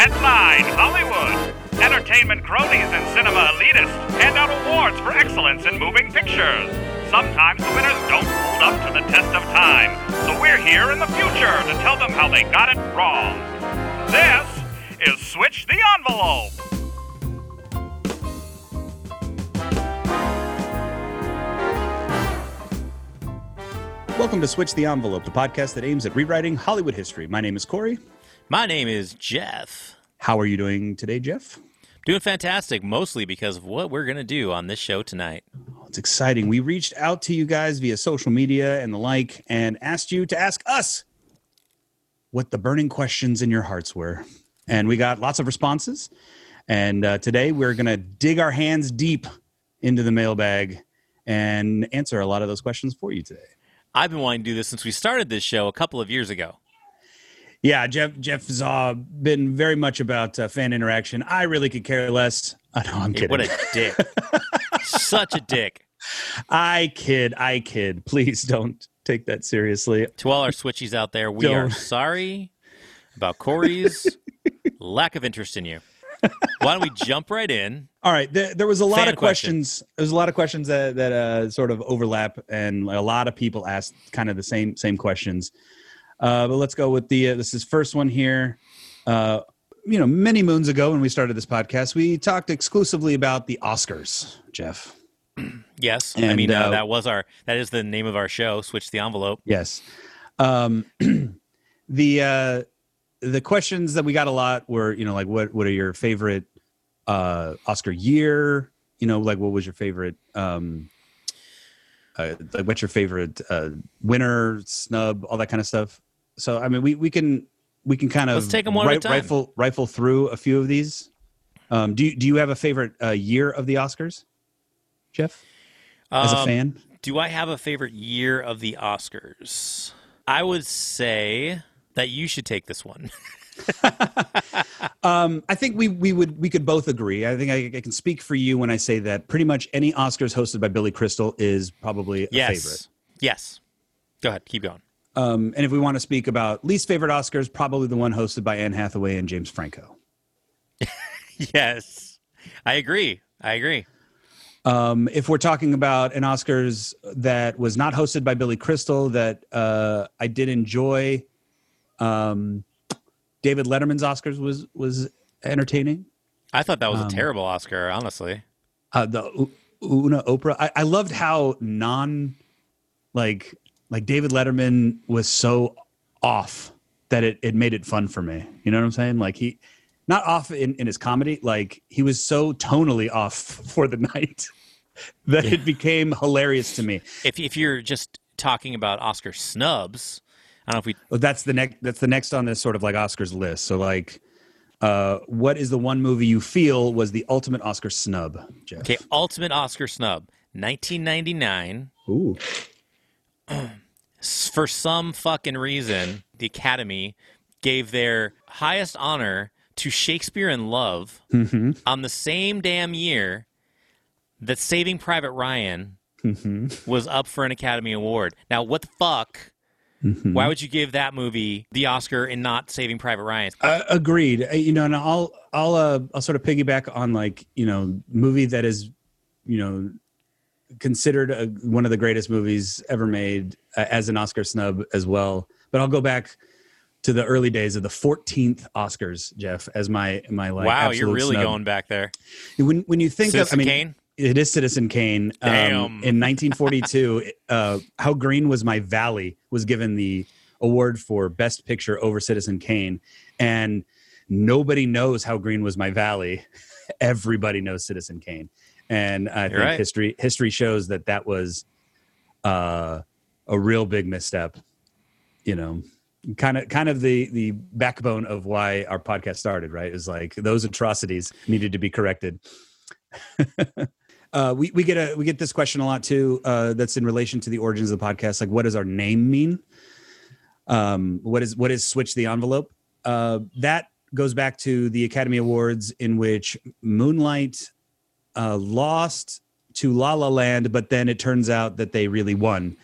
Headline Hollywood. Entertainment cronies and cinema elitists hand out awards for excellence in moving pictures. Sometimes the winners don't hold up to the test of time, so we're here in the future to tell them how they got it wrong. This is Switch the Envelope. Welcome to Switch the Envelope, the podcast that aims at rewriting Hollywood history. My name is Corey. My name is Jeff. How are you doing today, Jeff? Doing fantastic, mostly because of what we're going to do on this show tonight. It's exciting. We reached out to you guys via social media and the like and asked you to ask us what the burning questions in your hearts were. And we got lots of responses. And uh, today we're going to dig our hands deep into the mailbag and answer a lot of those questions for you today. I've been wanting to do this since we started this show a couple of years ago. Yeah, Jeff Jeff's uh, been very much about uh, fan interaction. I really could care less. I know I'm kidding. what a dick. Such a dick. I kid, I kid. Please don't take that seriously. To all our switchies out there, we are Don't. sorry about Corey's lack of interest in you. Why don't we jump right in? All right, there, there was a lot Fan of questions. There was a lot of questions that that uh, sort of overlap, and a lot of people asked kind of the same same questions. Uh, but let's go with the uh, this is first one here. Uh, you know, many moons ago when we started this podcast, we talked exclusively about the Oscars. Jeff, Yes, I mean uh, uh, that was our that is the name of our show. Switch the envelope. yes. Um, the uh, the questions that we got a lot were, you know, like what what are your favorite uh, Oscar year? You know, like what was your favorite? Um, uh, like what's your favorite uh, winner, snub, all that kind of stuff. So, I mean, we we can we can kind of Let's take 'em one at a time. rifle rifle through a few of these. Um, do you, do you have a favorite uh, year of the Oscars, Jeff? As a Um, fan, Do I have a favorite year of the Oscars? I would say that you should take this one. Um, I think we we would we could both agree. I think I, I can speak for you when I say that pretty much any Oscars hosted by Billy Crystal is probably a yes. favorite. Yes. Go ahead. Keep going. Um, and if we want to speak about least favorite Oscars, probably the one hosted by Anne Hathaway and James Franco. Yes. I agree. I agree. Um, if we're talking about an Oscars that was not hosted by Billy Crystal, that uh, I did enjoy, um, David Letterman's Oscars was was entertaining. I thought that was Um, a terrible Oscar, honestly. uh, the Uma Oprah. I, I loved how non, like like David Letterman was so off that it it made it fun for me. You know what I'm saying? Like he, not off in in his comedy. Like he was so tonally off for the night that it became hilarious to me. If if you're just talking about Oscar snubs, I don't know if we Well, that's the next. That's the next on this sort of like Oscars list. So like. Uh, what is the one movie you feel was the ultimate Oscar snub, Jeff? Okay, ultimate Oscar snub. 1999. Ooh. For some fucking reason, the Academy gave their highest honor to Shakespeare in Love Mm-hmm. on the same damn year that Saving Private Ryan Mm-hmm. was up for an Academy Award. Now, what the fuck? Mm-hmm. Why would you give that movie the Oscar and not Saving Private Ryan? Uh, agreed. Uh, You know, and I'll I'll uh, I'll sort of piggyback on like you know movie that is you know considered a, one of the greatest movies ever made uh, as an Oscar snub as well. But I'll go back to the early days of the 14th Oscars, Jeff, as my my like. wow, you're really snub. going back there. When when you think Citizen of, I mean, Kane? it is Citizen Kane. Um, Damn. in 1942, uh, How Green Was My Valley was given the award for Best Picture over Citizen Kane, and nobody knows How Green Was My Valley. Everybody knows Citizen Kane, and I think right. history history shows that that was uh, a real big misstep. You know, kind of kind of the the backbone of why our podcast started. Right, is like those atrocities needed to be corrected. Uh, we we get a we get this question a lot too. Uh, that's in relation to the origins of the podcast. Like, what does our name mean? Um, what is what is switch the envelope? Uh, that goes back to the Academy Awards, in which Moonlight uh, lost to La La Land, but then it turns out that they really won.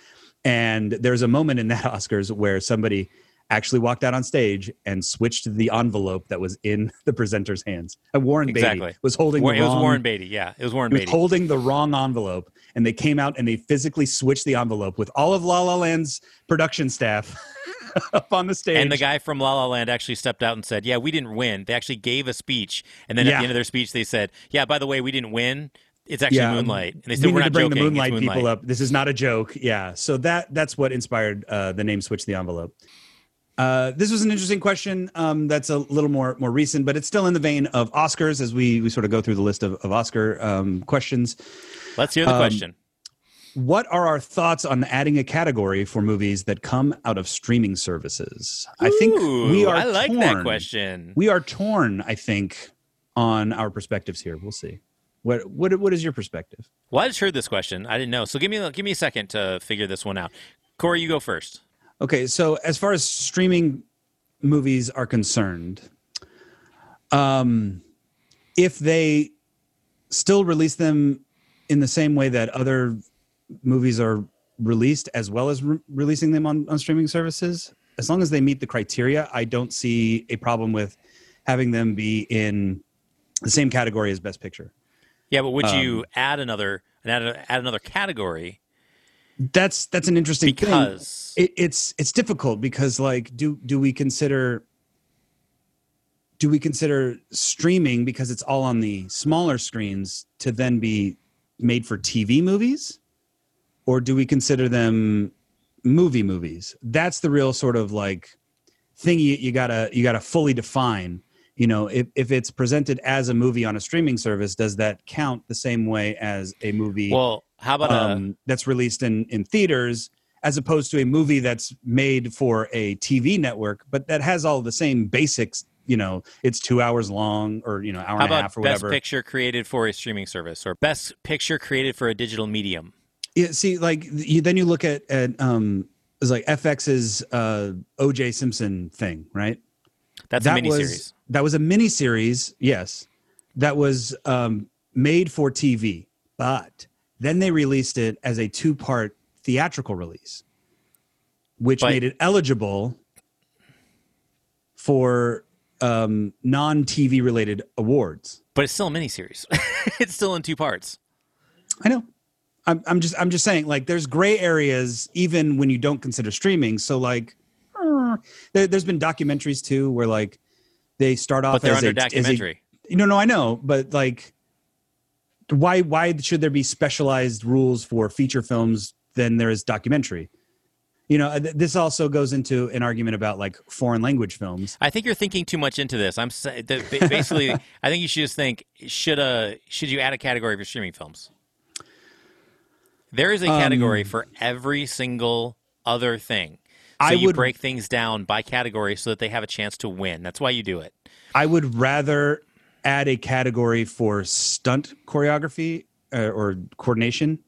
And there's a moment in that Oscars where somebody actually walked out on stage and switched the envelope that was in the presenter's hands. Uh, Warren Exactly. Beatty was holding War- the it was Warren Beatty. Yeah, it was Warren he was Beatty. holding the wrong envelope, and they came out and they physically switched the envelope with all of La La Land's production staff up on the stage. And the guy from La La Land actually stepped out and said, "Yeah, we didn't win." They actually gave a speech, and then at Yeah. the end of their speech, they said, "Yeah, by the way, we didn't win. It's actually Yeah, Moonlight." And they we said, "We're need not to bring joking. the moonlight, it's people up. This is not a joke. Yeah. So that that's what inspired uh, the name "Switch the Envelope." Uh, this was an interesting question. Um, that's a little more more recent, but it's still in the vein of Oscars as we we sort of go through the list of, of Oscar um, questions. Let's hear the Um, question. What are our thoughts on adding a category for movies that come out of streaming services? I think we Ooh, are. I like that question. We are torn. I think on our perspectives here. We'll see. What what what is your perspective? Well, I just heard this question. I didn't know. So give me give me a second to figure this one out. Corey, you go first. Okay, so as far as streaming movies are concerned, um, if they still release them in the same way that other movies are released, as well as re- releasing them on, on streaming services, as long as they meet the criteria, I don't see a problem with having them be in the same category as Best Picture. Yeah, but would you Um, add another add, a- add another category That's that's an interesting thing. because it, it's it's difficult because like do do we consider do we consider streaming because it's all on the smaller screens to then be made for TV movies or do we consider them movie movies that's the real sort of like thing you, you gotta you gotta fully define you know if, if it's presented as a movie on a streaming service does that count the same way as a movie well, how about a um, that's released in in theaters as opposed to a movie that's made for a TV network, but that has all the same basics. You know, it's two hours long, or you know, hour how and a half, or best whatever. picture created for a streaming service or best picture created for a digital medium? Yeah, see, like you, then you look at at um, it's like FX's uh, O.J. Simpson thing, right? That's that a miniseries. was that was a miniseries. Yes, that was um, made for TV, but then they released it as a two part theatrical release, which But- made it eligible for um, non TV related awards. But it's still a miniseries. it's still in two parts. I know. I'm, I'm just I'm just saying like there's gray areas even when you don't consider streaming. So like uh, there, there's been documentaries too where like they start off But they're as under a, as a documentary. No, no, I know, but like, why why should there be specialized rules for feature films than there is documentary? You know, th- this also goes into an argument about like foreign language films. I think you're thinking too much into this. I'm basically. I think you should just think: should a should you add a category for streaming films? There is a category Um, for every single other thing. So I you would- break things down by category so that they have a chance to win. That's why you do it. I would rather add a category for stunt choreography uh, or coordination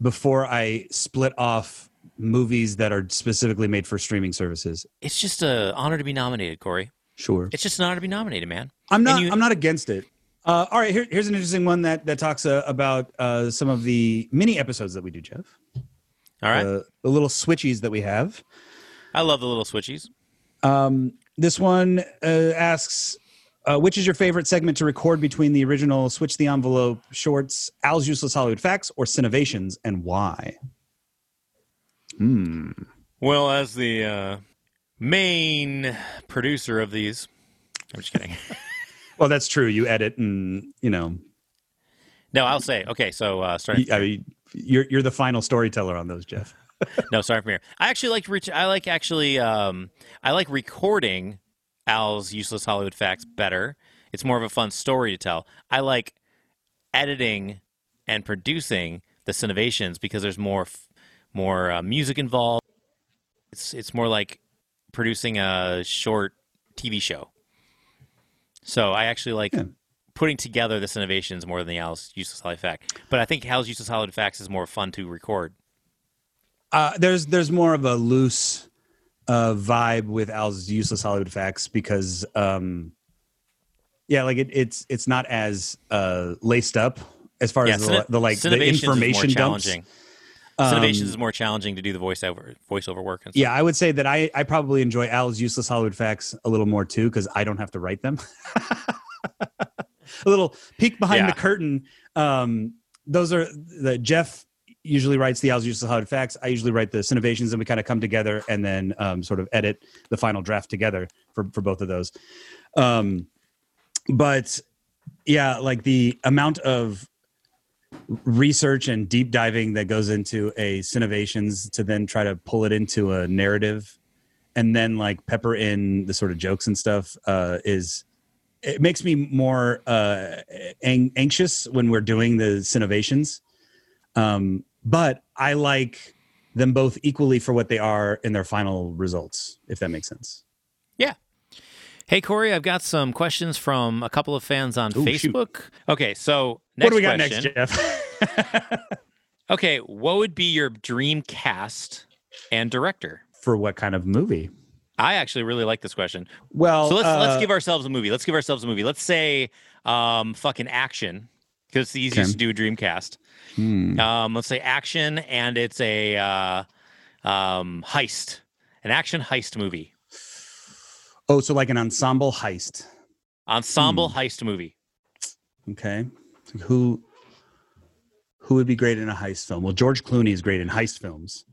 before I split off movies that are specifically made for streaming services. It's just an honor to be nominated, Corey. Sure. It's just an honor to be nominated, man. I'm not. You- I'm not against it. Uh, all right. Here, here's an interesting one that that talks uh, about uh, some of the mini episodes that we do, Jeff. All right. Uh, the little switchies that we have. I love the little switchies. Um, this one uh, asks, uh, which is your favorite segment to record between the original Switch the Envelope shorts, Al's Useless Hollywood Facts, or Cinnovations, and why? Hmm. Well, as the uh, main producer of these, I'm just kidding. Well, that's true. You edit, and you know, no, I'll say. Okay, so uh, starting. you, I mean, you're you're the final storyteller on those, Jeff. No, sorry from here. I actually like reach. I like actually. Um, I like recording Al's useless Hollywood facts better. It's more of a fun story to tell. I like editing and producing the Cinnovations because there's more f- more uh, music involved. It's it's more like producing a short TV show. So I actually like Yeah. putting together the Cinnovations more than the Al's useless Hollywood fact. But I think Al's useless Hollywood facts is more fun to record. Uh, there's there's more of a loose uh, vibe with Al's useless Hollywood facts because um, yeah, like it, it's it's not as uh, laced up as far Yeah, as the, the like the Cinnovations is more information dumps. Cinnovations Um, is more challenging to do the voiceover voiceover work. And stuff. Yeah, I would say that I, I probably enjoy Al's useless Hollywood facts a little more too because I don't have to write them. a little peek behind Yeah. the curtain. Um, those are the Jeff usually writes the Al's useless Hollywood facts. I usually write the Cinnovations, and we kind of come together and then um, sort of edit the final draft together for for both of those. Um, but yeah, like the amount of research and deep diving that goes into a Cinnovations to then try to pull it into a narrative and then like pepper in the sort of jokes and stuff uh, is it makes me more uh, ang- anxious when we're doing the Cinnovations. Um, but I like them both equally for what they are in their final results, if that makes sense. Yeah. Hey Corey, I've got some questions from a couple of fans on Ooh, shoot. Facebook. Okay, so next what do we got next, Jeff? Okay, what would be your dream cast and director? for what kind of movie? I actually really like this question. Well, So let's let's uh, give ourselves a movie. Let's give ourselves a movie. Let's say um fucking action because it's the easiest Okay. to do a dream cast. hmm. Um, let's say action and it's a uh, um, heist, an action heist movie, Oh, so like an ensemble heist. ensemble Hmm. heist movie. Okay. Who who would be great in a heist film? Well, George Clooney is great in heist films.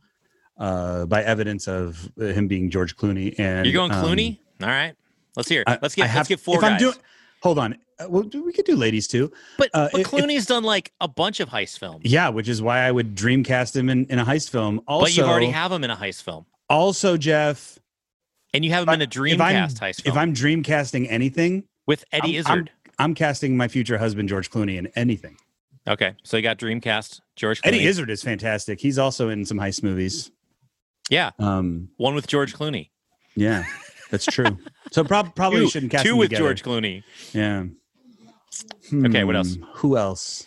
Uh, by evidence of him being George Clooney and You're going um, Clooney? All right, let's hear. it. Let's get. I have- let's get four if guys. I'm doing, hold on. Uh, well, we could do ladies too. but uh, but Clooney's done like a bunch of heist films. Yeah, which is why I would dream cast him in, in a heist film. Also, but you already have him in a heist film, also Jeff. and you have him in a Dreamcast heist film if I'm dream casting anything, with Eddie I'm- Izzard. I'm casting my future husband George Clooney in anything. okay, so you got Dreamcast, George Clooney. Eddie Izzard is fantastic. He's also in some heist movies. Yeah, Um, one with George Clooney. yeah, that's true. So prob- probably two, you shouldn't cast two with together. George Clooney. Yeah. Okay, what else? Hmm, Who else?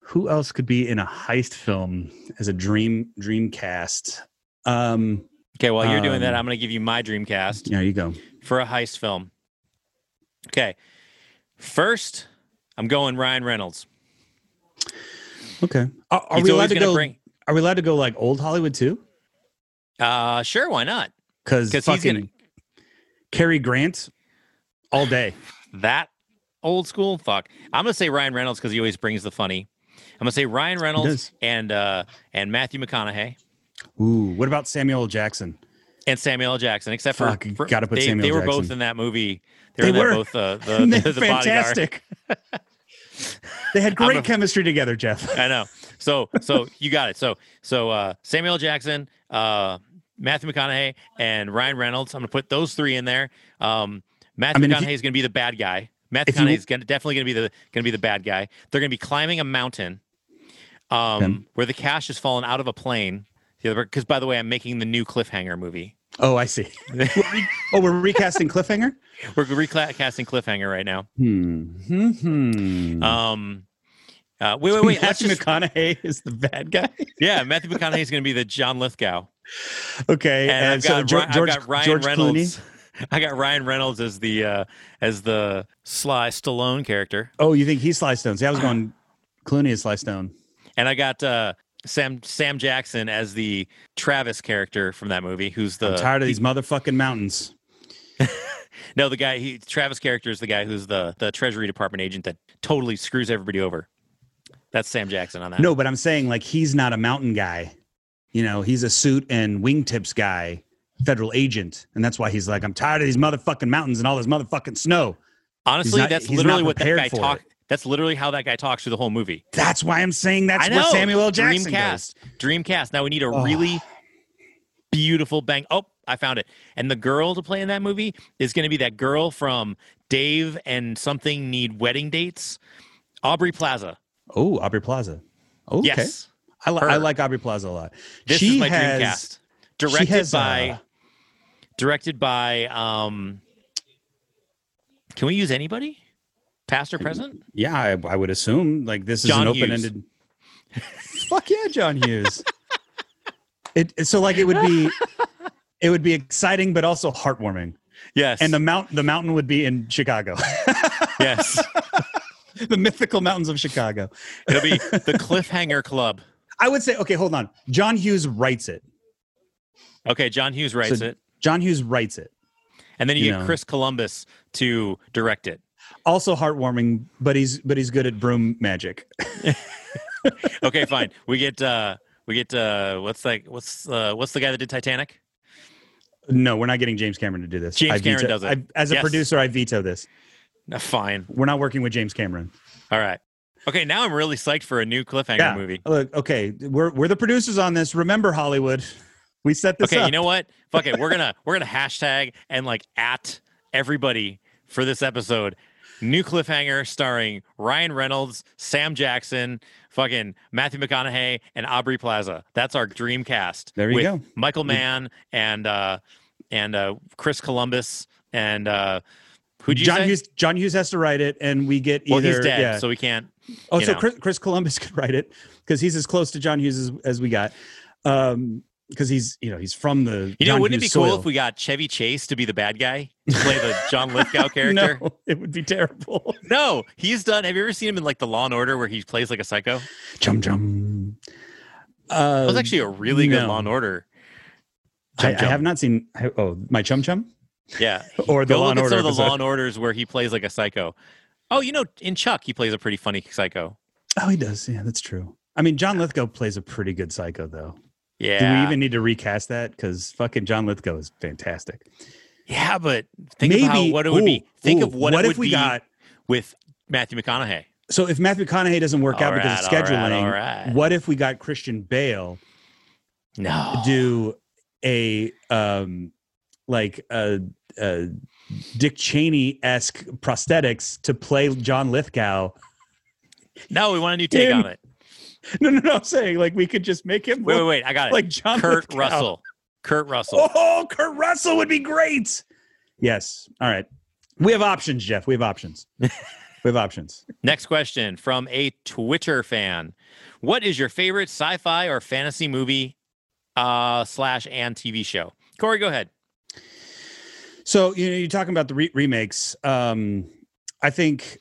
Who else could be in a heist film as a dream dream cast? Um, Okay, while you're doing that, Um, I'm going to give you my Dreamcast. There you go. for a heist film. Okay. First, I'm going Ryan Reynolds. Okay. Are, are we allowed to go? bring Are we allowed to go like old Hollywood too? uh sure, why not? Because fucking he's gonna- Cary Grant all day. That old school fuck. I'm gonna say Ryan Reynolds because he always brings the funny. I'm gonna say Ryan Reynolds and uh and Matthew McConaughey Ooh, what about Samuel L. Jackson? and Samuel L. Jackson, except for, Fuck, for gotta put they, Samuel they were Jackson. both in that movie. They, They were, were. both uh, the, the, the fantastic. they had great a- chemistry together, Jeff. I know. So so you got it. So so uh, Samuel Jackson, uh, Matthew McConaughey, and Ryan Reynolds. I'm gonna put those three in there. Um, Matthew I mean, McConaughey you- is gonna be the bad guy. Matthew if you- McConaughey is gonna, definitely gonna be the gonna be the bad guy. They're gonna be climbing a mountain, um, where the cash has fallen out of a plane. The other because by the way, I'm making the new cliffhanger movie. Oh, I see. Oh, we're recasting Cliffhanger. We're recasting cliffhanger right now. Hmm. Hmm. hmm. Um, uh, wait, wait, wait. Matthew just, McConaughey is the bad guy. yeah, Matthew McConaughey is going to be the John Lithgow. Okay, and, I've got, so Ri- George, I've got Ryan George Reynolds. Clooney. I got Ryan Reynolds as the uh, as the Sly Stallone character, Oh, you think he's Sly Stone? See, I was going Clooney is Sly Stone. and I got uh, Sam Sam Jackson as the Travis character from that movie. Who's the I'm tired of these motherfucking mountains. no the guy? He Travis character is the guy who's the the Treasury Department agent that totally screws everybody over. That's Sam Jackson on that. No, but I'm saying like he's not a mountain guy. You know, he's a suit and wingtips guy, federal agent, and that's why he's like, I'm tired of these motherfucking mountains and all this motherfucking snow. honestly, not- that's literally what that guy for talk. it. That's literally how that guy talks through the whole movie. That's why I'm saying that's I know. where Samuel L. Jackson Dreamcast. goes. Dreamcast. Now we need a Oh. really beautiful bang. Oh, I found it. And the girl to play in that movie is going to be that girl from Dave and something need wedding dates. Aubrey Plaza. Oh, Aubrey Plaza. Okay, Yes. I, li- I like Aubrey Plaza a lot. This she is my has, Dreamcast. Directed has, by uh, directed by um Can we use anybody? Past or present? Yeah, I, I would assume like this is John an open-ended. Fuck yeah, John Hughes. it it- so like it would be, it would be exciting but also heartwarming. Yes. And the mount the mountain would be in Chicago, yes. the mythical mountains of Chicago. It'll be the Cliffhanger Club. I would say okay, hold on. John Hughes writes it. Okay, John Hughes writes So- it, John Hughes writes it. and then you, you get know. Chris Columbus to direct it. Also heartwarming, but he's but he's good at broom magic. Okay, fine. We get uh we get uh what's like what's uh what's the guy that did Titanic? No, we're not getting James Cameron to do this. James I Cameron veto- does it. I, as a Yes. producer, I veto this. Uh, fine. We're not working with James Cameron. All right. Okay, now I'm really psyched for a new cliffhanger Yeah. movie. Look, okay, we're we're the producers on this. Remember Hollywood. We set this Okay, up. you know what? Fuck it. We're gonna we're gonna hashtag and like at everybody for this episode. New cliffhanger starring Ryan Reynolds, Sam Jackson, fucking Matthew McConaughey, and Aubrey Plaza. That's our dream cast. There you go. Michael Mann and uh and uh Chris Columbus and uh who'd you John say? Hughes John Hughes has to write it, and we get either well, he's dead, yeah. so we can't. oh, so know. Chris, Chris Columbus could write it because he's as close to John Hughes as, as we got. Um, because he's you know he's from the You know, John wouldn't it be Hughes cool if we got Chevy Chase to be the bad guy to play the John Lithgow character? No, it would be terrible. No, he's done. Have you ever seen him in like the Law and Order where he plays like a psycho? Chum chum. Uh, That was actually a really good. Law and Order. I, Chum I have not seen. Oh, my chum chum Yeah, or the go Law and Order some of the. Law and Orders where he plays like a psycho. Oh, you know, in Chuck, he plays a pretty funny psycho. Oh, he does. Yeah, that's true. I mean, John Lithgow plays a pretty good psycho, though. Yeah, Do we even need to recast that? Because fucking John Lithgow is fantastic. yeah, but think of how what it would be. Think ooh, of what, what it if would we be got with Matthew McConaughey. So if Matthew McConaughey doesn't work out All because of right, all right, scheduling, all right. what if we got Christian Bale No, do a um like a, a Dick Cheney esque prosthetics to play John Lithgow? no, we want a new take In- on it. No, no, no. I'm saying like we could just make him Wait, wait, wait! I got it. like John Kurt Lithgow. Russell. Kurt Russell. Oh, Kurt Russell would be great. Yes. All right. We have options, Jeff. We have options. we have options. Next question from a Twitter fan. What is your favorite sci-fi or fantasy movie uh slash and TV show? Corey, go ahead. So you know, you're talking about the re- remakes. Um, I think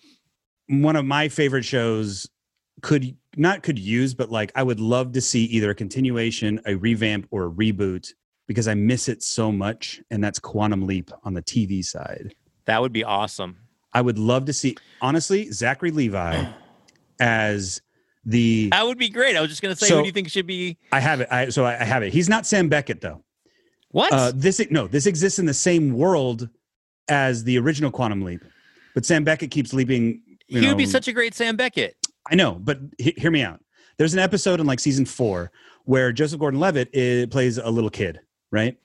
one of my favorite shows could not could use, but like I would love to see either a continuation, a revamp, or a reboot because I miss it so much, and that's Quantum Leap on the TV side. That would be awesome. I would love to see, honestly, Zachary Levi as the. That would be great. I was just gonna say, So- who do you think should be I have it. I, so I I have it. He's not Sam Beckett though. what? Uh, this no, this exists in the same world as the original Quantum Leap, but Sam Beckett keeps leaping. He would be such a great Sam Beckett. I know, but he- hear me out. There's an episode in like season four where Joseph Gordon-Levitt eh, plays a little kid, right?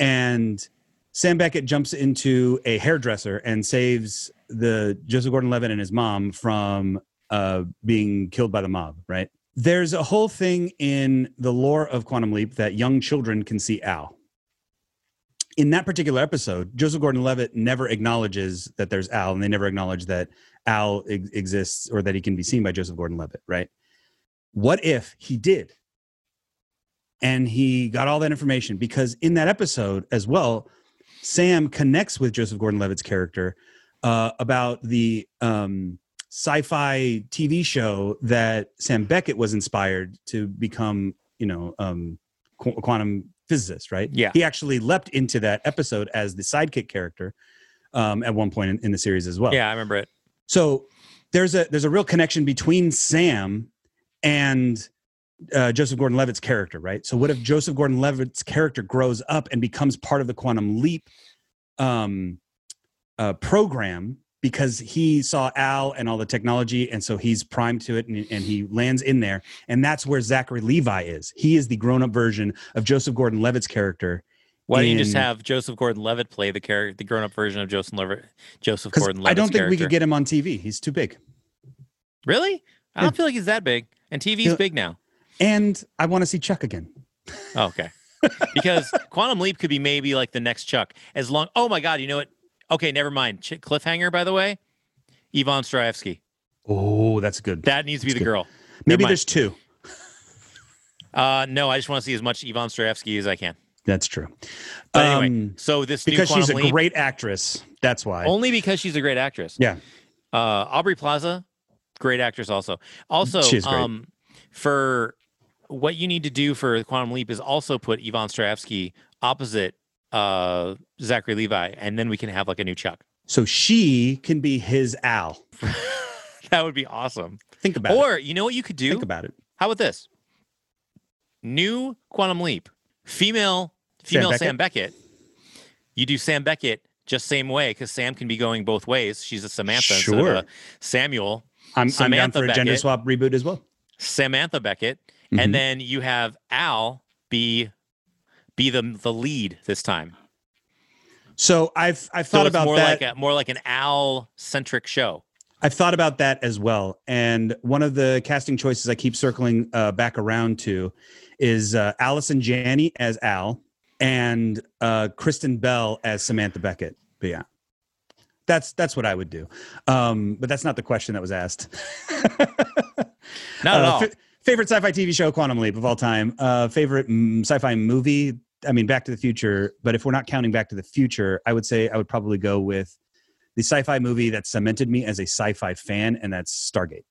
And Sam Beckett jumps into a hairdresser and saves the Joseph Gordon-Levitt and his mom from uh, being killed by the mob, right? There's a whole thing in the lore of Quantum Leap that young children can see Al. In that particular episode, Joseph Gordon-Levitt never acknowledges that there's Al, and they never acknowledge that Al ex- exists or that he can be seen by Joseph Gordon-Levitt, right? What if he did? And he got all that information because in that episode as well, Sam connects with Joseph Gordon-Levitt's character uh, about the um, sci-fi TV show that Sam Beckett was inspired to become, you know, um, qu- quantum physicist, right? Yeah. He actually leapt into that episode as the sidekick character um, at one point in, in the series as well. Yeah, I remember it. So there's a there's a real connection between Sam and uh, Joseph Gordon-Levitt's character, right? So what if Joseph Gordon-Levitt's character grows up and becomes part of the Quantum Leap um, uh, program because he saw Al and all the technology, and so he's primed to it, and, and he lands in there, and that's where Zachary Levi is. He is the grown-up version of Joseph Gordon-Levitt's character. Why don't you just have Joseph Gordon-Levitt play the character, the grown-up version of Joseph Levitt, Joseph Because Gordon-Levitt's I don't think we could get him on TV. He's too big. Really? I don't feel like he's that big, and TV's Yeah. big now. And I want to see Chuck again. Oh, okay. because Quantum Leap could be maybe like the next Chuck. As long, oh my God, you know what? Okay, never mind. Ch- cliffhanger, by the way, Yvonne Strahovski. Oh, that's good. That needs to be That's the good. girl. Maybe there's two. Uh, no, I just want to see as much Yvonne Strahovski as I can. That's true. But anyway, Um, so this because new she's a Leap, great actress. That's why. only because she's a great actress. yeah. Uh, Aubrey Plaza, great actress also. Also, She is great. um, for what you need to do for Quantum Leap is also put Yvonne Strahovski opposite uh, Zachary Levi, and then we can have like a new Chuck. So she can be his Al. that would be awesome. Think about it. Or you know what you could do? Think about it. How about this? New Quantum Leap, female female Sam Beckett. You do Sam Beckett just same way because Sam can be going both ways. She's a Samantha Sure. a Samuel. I'm, I'm down Samantha for a gender Beckett. swap reboot as well. Samantha Beckett, Mhm. and then you have Al be be the the lead this time. So I've I've So thought it's about more that. like a more like an Al centric show. I've thought about that as well. And one of the casting choices I keep circling uh, back around to is uh, Allison Janney as Al and uh, Kristen Bell as Samantha Beckett. But yeah, that's that's what I would do. Um, but that's not the question that was asked. Not at Uh, all. fa- favorite sci-fi TV show, Quantum Leap of all time. Uh, favorite mm, sci-fi movie. I mean, Back to the Future. But if we're not counting Back to the Future, I would say I would probably go with the sci-fi movie that cemented me as a sci-fi fan, and that's Stargate.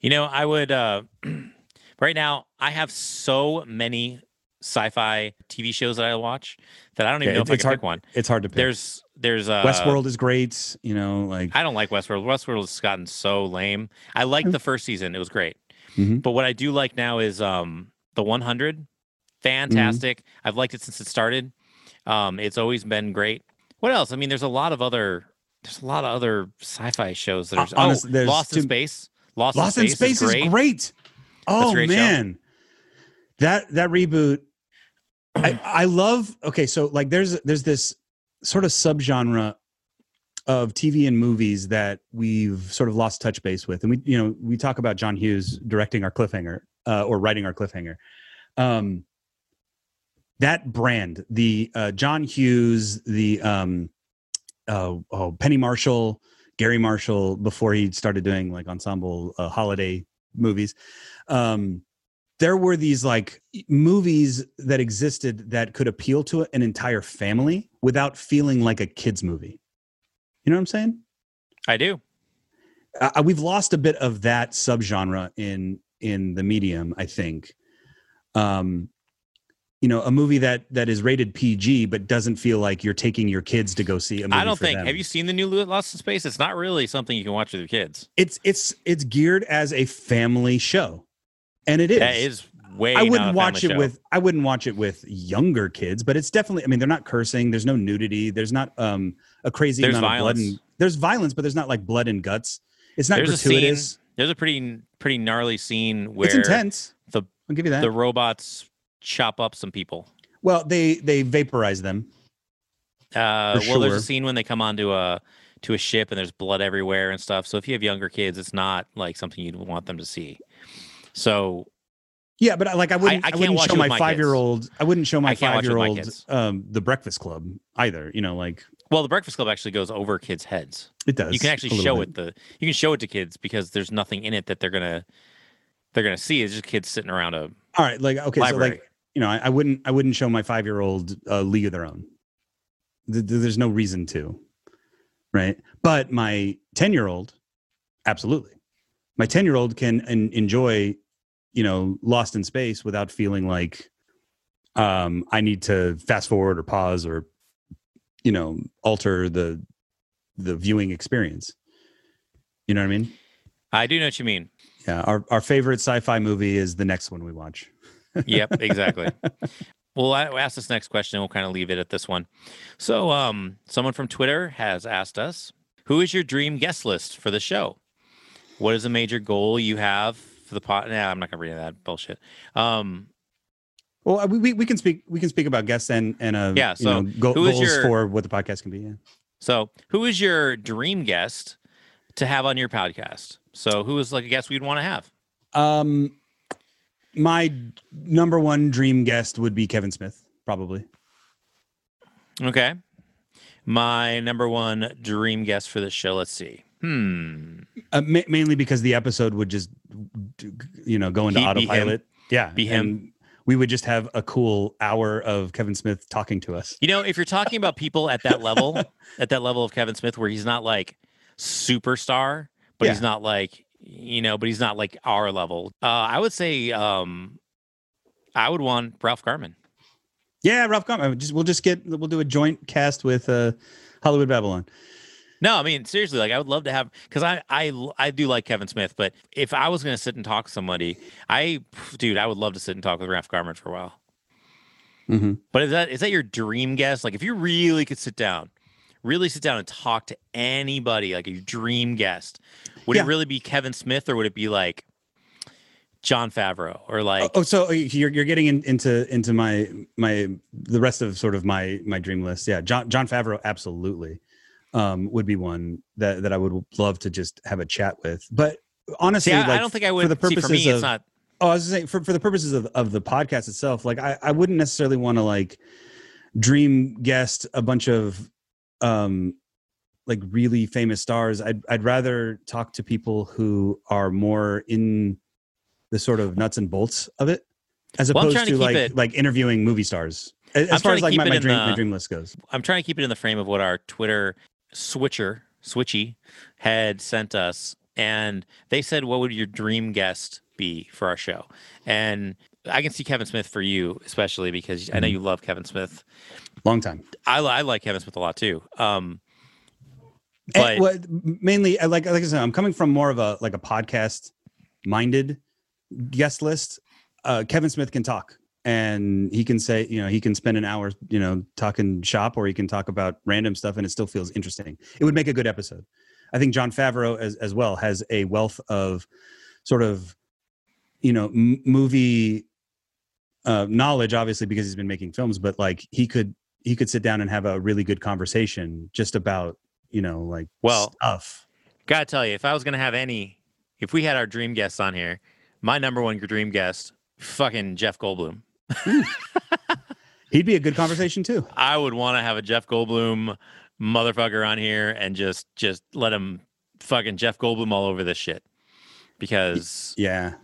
You know, I would uh right now I have so many sci-fi TV shows that I watch that I don't even Yeah, know if I can hard- pick one. It's hard to pick. There's there's uh Westworld is great. You know, like I don't like Westworld. Westworld has gotten so lame. I liked the first season; it was great. Mhm. But what I do like now is um the 100. Fantastic. I've liked it since it started. Um, it's always been great. What else? I mean, there's a lot of other there's a lot of other sci-fi shows that are Uh, honest- oh, there's Lost in Space. Lost, Lost in Space, Space is great. Oh a great show. man, that that reboot. I I love. Okay, so like there's there's this sort of subgenre of TV and movies that we've sort of lost touch base with, and we you know we talk about John Hughes directing our cliffhanger uh, or writing our cliffhanger. Um, that brand, the uh, John Hughes, the um, uh, oh Penny Marshall, Garry Marshall, before he started doing like ensemble uh, holiday movies. Um, there were these like movies that existed that could appeal to an entire family without feeling like a kids movie. You know what I'm saying? I do. uh, we've lost a bit of that subgenre in in the medium i think um you know a movie that that is rated pg but doesn't feel like you're taking your kids to go see a movie I don't think. them. Have you seen the new Lost in Space? It's not really something you can watch with your kids. it's it's it's geared as a family show and it is That is way. I wouldn't watch it show. with I wouldn't watch it with younger kids, but it's definitely I mean they're not cursing, there's no nudity, there's not um a crazy There's amount violence. of blood and there's violence, but there's not like blood and guts. It's not There's a scene. gratuitous. There's a pretty pretty gnarly scene where It's intense. the- I'll give you that. the robots chop up some people. well, they they vaporize them. Uh, well, there's a scene when they come onto a to a ship and there's blood everywhere and stuff. So if you have younger kids, it's not like something you'd want them to see. So Yeah, but like I wouldn't I I, can't wouldn't show my my five year old I wouldn't show my I five year old um the Breakfast Club either. You know, like well, the Breakfast Club actually goes over kids' heads. it does. you can actually show bit. it the you can show it to kids because there's nothing in it that they're gonna they're gonna see. It's just kids sitting around a All right, like okay, library. so like you know, I, I wouldn't I wouldn't show my five year old uh, League of Their Own. Th- th- there's no reason to, right? But my ten year old, absolutely, my ten year old can en- enjoy, you know, Lost in Space without feeling like um, I need to fast forward or pause or, you know, alter the the viewing experience. You know what I mean? I do know what you mean. Yeah, our our favorite sci-fi movie is the next one we watch. Yep, exactly. We'll ask this next question. We'll kind of leave it at this one. So, um, someone from Twitter has asked us, "Who is your dream guest list for the show? What is a major goal you have for the pot?" Nah, I'm not gonna read that bullshit. Um, Well, we, we, we can speak we can speak about guests and and uh Yeah, you so know, go, goals your- for what the podcast can be. Yeah. so who is your dream guest to have on your podcast? So, who is like a guest we'd want to have? Um, my number one dream guest would be Kevin Smith, probably. Okay. My number one dream guest for the show. Let's see. Hmm. Uh, ma- mainly because the episode would just, you know, go into He'd be autopilot. Yeah, Be him. We would just have a cool hour of Kevin Smith talking to us. You know, if you're talking about people at that level, at that level of Kevin Smith, where he's not like superstar, but he's not like you know, but he's not like our level. Uh, I would say um, I would want Ralph Garman. Yeah, Ralph Garman. Just we'll just get we'll do a joint cast with uh, Hollywood Babylon. No, I mean seriously, like I would love to have because I I I do like Kevin Smith, but if I was gonna sit and talk to somebody, I dude, I would love to sit and talk with Ralph Garman for a while. Mm-hmm. But is that is that your dream guest? Like if you really could sit down, really sit down and talk to anybody, like a dream guest, would Yeah. it really be Kevin Smith or would it be like Jon Favreau or like Oh, so you're you're getting in, into into my my the rest of sort of my my dream list. Yeah, John Jon Favreau absolutely um, would be one that that I would love to just have a chat with. But honestly, See, I, I don't think I would. for the see, purposes for me, of it's not. oh, I was just saying for for the purposes of of the podcast itself, like I I wouldn't necessarily want to like dream guest a bunch of um like really famous stars. I'd I'd rather talk to people who are more in the sort of nuts and bolts of it, as Well, opposed to to, like it- like interviewing movie stars. As, far as like my, my dream the- my dream list goes. I'm trying to keep it in the frame of what our Twitter switcher switchy had sent us, and they said, "What would your dream guest be for our show?" And I can see Kevin Smith for you, especially because I know Mhm. you love Kevin Smith. Long time. I, I like Kevin Smith a lot too. Um, And but what mainly I like like I said, I'm coming from more of a like a podcast minded guest list. Uh, Kevin Smith can talk and he can say, you know, he can spend an hour, you know, talking shop or he can talk about random stuff and it still feels interesting. It would make a good episode. I think Jon Favreau as as well has a wealth of sort of you know m- movie uh knowledge obviously because he's been making films but like he could he could sit down and have a really good conversation just about you know like Well, stuff gotta tell you, if I was gonna have any, if we had our dream guests on here, my number one dream guest, fucking Jeff Goldblum. he'd be a good conversation too I would want to have a Jeff Goldblum motherfucker on here and just just let him fucking Jeff Goldblum all over this shit because yeah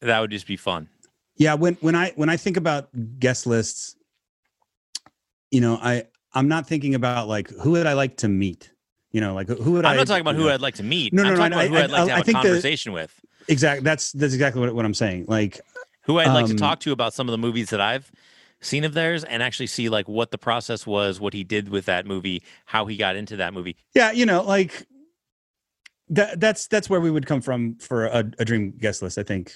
that would just be fun. yeah when when i when i think about guest lists you know i i'm not thinking about like who would i like to meet you know like who would I'm I, am not talking about who know- I'd like to meet. No, no, I'm no, talking I- about who I- I'd like I- to have a think the- conversation with. exactly that's that's exactly what, what i'm saying like Who I'd like to um, talk to about some of the movies that I've seen of theirs and actually see like what the process was, what he did with that movie, how he got into that movie. yeah you know like that that's that's where we would come from for a, a dream guest list i think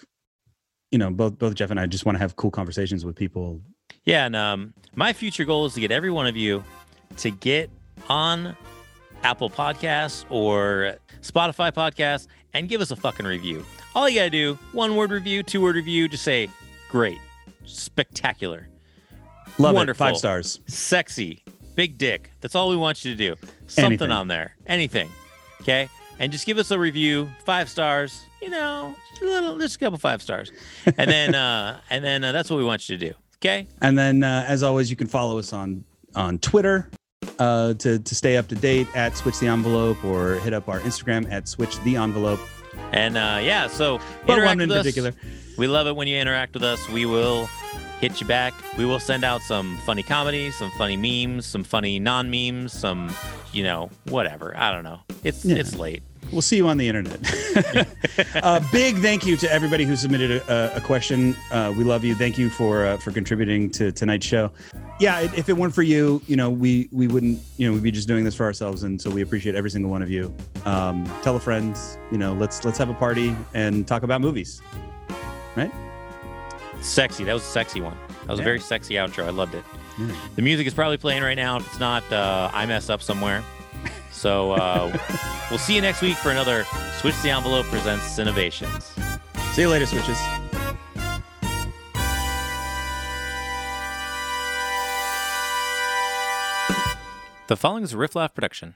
you know both both jeff and i just want to have cool conversations with people Yeah, and um, my future goal is to get every one of you to get on Apple Podcasts or Spotify Podcasts and give us a fucking review. All you gotta do, one word review, two word review, just say great, spectacular, love Wonderful. it five stars sexy, big dick. That's all we want you to do. Something Anything. on there, anything. Okay, and just give us a review, five stars. You know, just a little, just a couple five stars, and then uh, and then uh, that's what we want you to do. Okay. And then, uh, as always, you can follow us on on Twitter uh, to to stay up to date at Switch the Envelope, or hit up our Instagram at Switch the Envelope. And uh, yeah, so But one in us. particular. We love it when you interact with us. We will hit you back. We will send out some funny comedy, some funny memes, some funny non-memes, some you know whatever. I don't know. It's Yeah. it's late. We'll see you on the internet. uh, big thank you to everybody who submitted a, a question. Uh, we love you. Thank you for uh, for contributing to tonight's show. Yeah, if it weren't for you, you know, we we wouldn't, you know, we'd be just doing this for ourselves, and so we appreciate every single one of you. Um, tell a friend. You know, let's let's have a party and talk about movies. Right? Sexy. That was a sexy one. That was Yeah. a very sexy outro. I loved it. Yeah. The music is probably playing right now. If it's not, uh, I messed up somewhere. So uh, we'll see you next week for another Switch the Envelope presents Cinnovations. See you later, switches. The following is a Riff Laugh production.